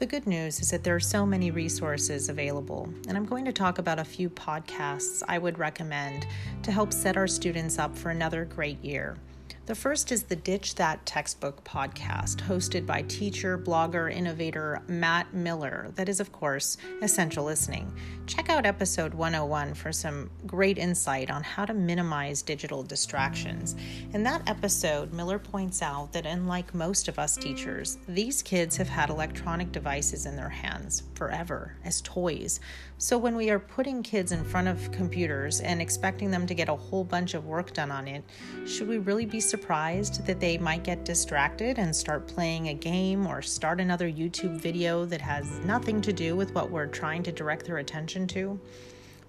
The good news is that there are so many resources available, and I'm going to talk about a few podcasts I would recommend to help set our students up for another great year. The first is the Ditch That Textbook podcast, hosted by teacher, blogger, innovator Matt Miller. That is, of course, essential listening. Check out episode 101 for some great insight on how to minimize digital distractions. In that episode, Miller points out that, unlike most of us teachers, these kids have had electronic devices in their hands forever as toys. So when we are putting kids in front of computers and expecting them to get a whole bunch of work done on it, should we really be surprised that they might get distracted and start playing a game or start another YouTube video that has nothing to do with what we're trying to direct their attention to?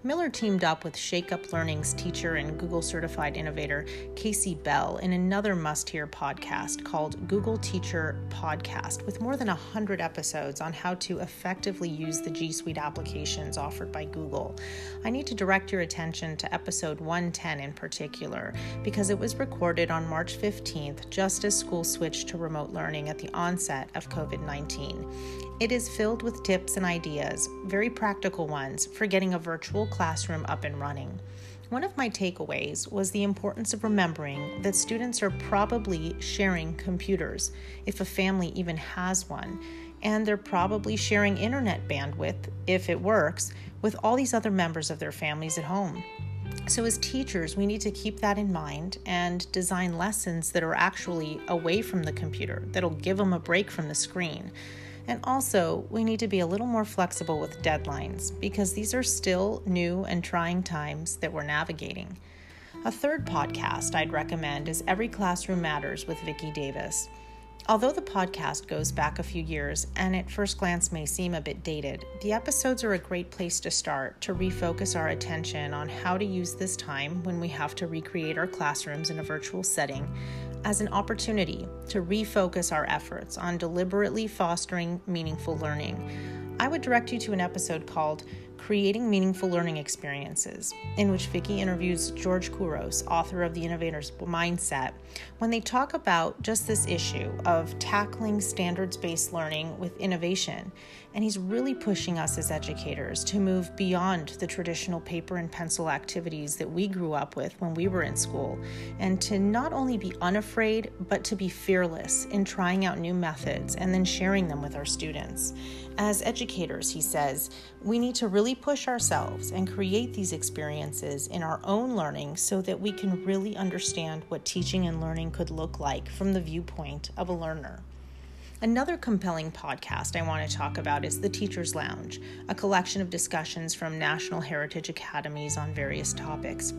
Miller teamed up with Shake Up Learning's teacher and Google certified innovator Kasey Bell in another must hear podcast called Google Teacher Podcast, with more than 100 episodes on how to effectively use the G Suite applications offered by Google. I need to direct your attention to episode 110 in particular, because it was recorded on March 15th, just as schools switched to remote learning at the onset of COVID 19. It is filled with tips and ideas, very practical ones, for getting a virtual classroom up and running. One of my takeaways was the importance of remembering that students are probably sharing computers, if a family even has one, and they're probably sharing internet bandwidth, if it works, with all these other members of their families at home. So, as teachers, we need to keep that in mind and design lessons that are actually away from the computer, that'll give them a break from the screen. And also, we need to be a little more flexible with deadlines because these are still new and trying times that we're navigating. A third podcast I'd recommend is Every Classroom Matters with Vicki Davis. Although the podcast goes back a few years and at first glance may seem a bit dated, the episodes are a great place to start to refocus our attention on how to use this time when we have to recreate our classrooms in a virtual setting as an opportunity to refocus our efforts on deliberately fostering meaningful learning. I would direct you to an episode called Creating Meaningful Learning Experiences, in which Vicki interviews George Couros, author of The Innovator's Mindset, when they talk about just this issue of tackling standards based learning with innovation. And he's really pushing us as educators to move beyond the traditional paper and pencil activities that we grew up with when we were in school, and to not only be unafraid, but to be fearless in trying out new methods and then sharing them with our students. As educators, he says, we need to really push ourselves and create these experiences in our own learning so that we can really understand what teaching and learning could look like from the viewpoint of a learner. Another compelling podcast I want to talk about is The Teacher's Lounge, a collection of discussions from National Heritage Academies on various topics.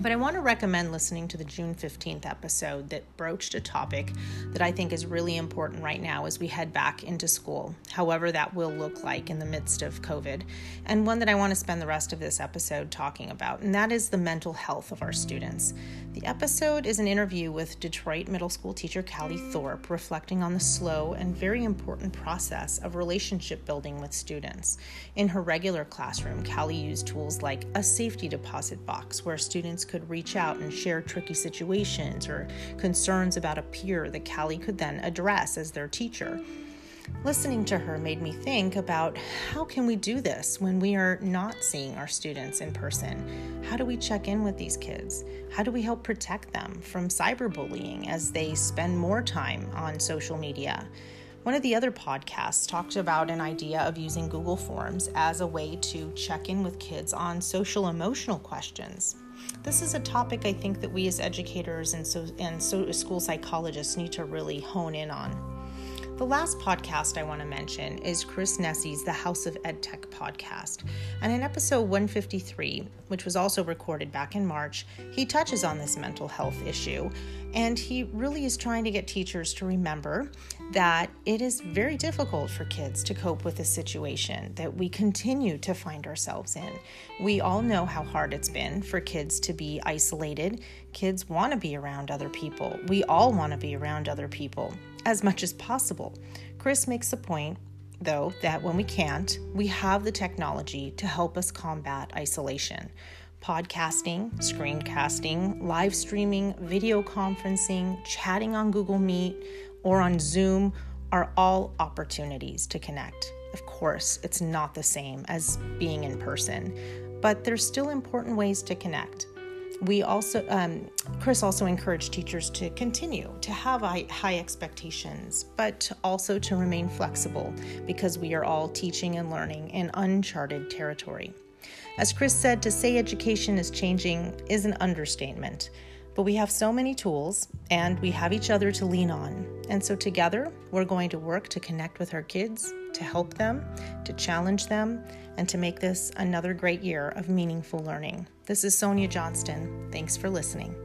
But I want to recommend listening to the June 15th episode that broached a topic that I think is really important right now as we head back into school, however that will look like in the midst of COVID, and one that I want to spend the rest of this episode talking about, and that is the mental health of our students. The episode is an interview with Detroit middle school teacher Callie Thorpe, reflecting on the slow and very important process of relationship building with students. In her regular classroom, Callie used tools like a safety deposit box where students could reach out and share tricky situations or concerns about a peer that Callie could then address as their teacher. Listening to her made me think about how can we do this when we are not seeing our students in person? How do we check in with these kids? How do we help protect them from cyberbullying as they spend more time on social media? One of the other podcasts talked about an idea of using Google Forms as a way to check in with kids on social emotional questions. This is a topic I think that we as educators and, so, and so school psychologists need to really hone in on. The last podcast I want to mention is Chris Nesi's The House of EdTech podcast. And in episode 153, which was also recorded back in March, he touches on this mental health issue. And he really is trying to get teachers to remember that it is very difficult for kids to cope with the situation that we continue to find ourselves in. We all know how hard it's been for kids to be isolated. Kids want to be around other people. We all want to be around other people as much as possible. Chris makes a point, though, that when we can't, we have the technology to help us combat isolation. Podcasting, screencasting, live streaming, video conferencing, chatting on Google Meet or on Zoom are all opportunities to connect. Of course, it's not the same as being in person, but there's still important ways to connect. We also, um, Chris also encouraged teachers to continue to have high, high expectations, but also to remain flexible because we are all teaching and learning in uncharted territory. As Chris said, to say education is changing is an understatement. But we have so many tools and we have each other to lean on. And so together, we're going to work to connect with our kids, to help them, to challenge them, and to make this another great year of meaningful learning. This is Sonia Johnston. Thanks for listening.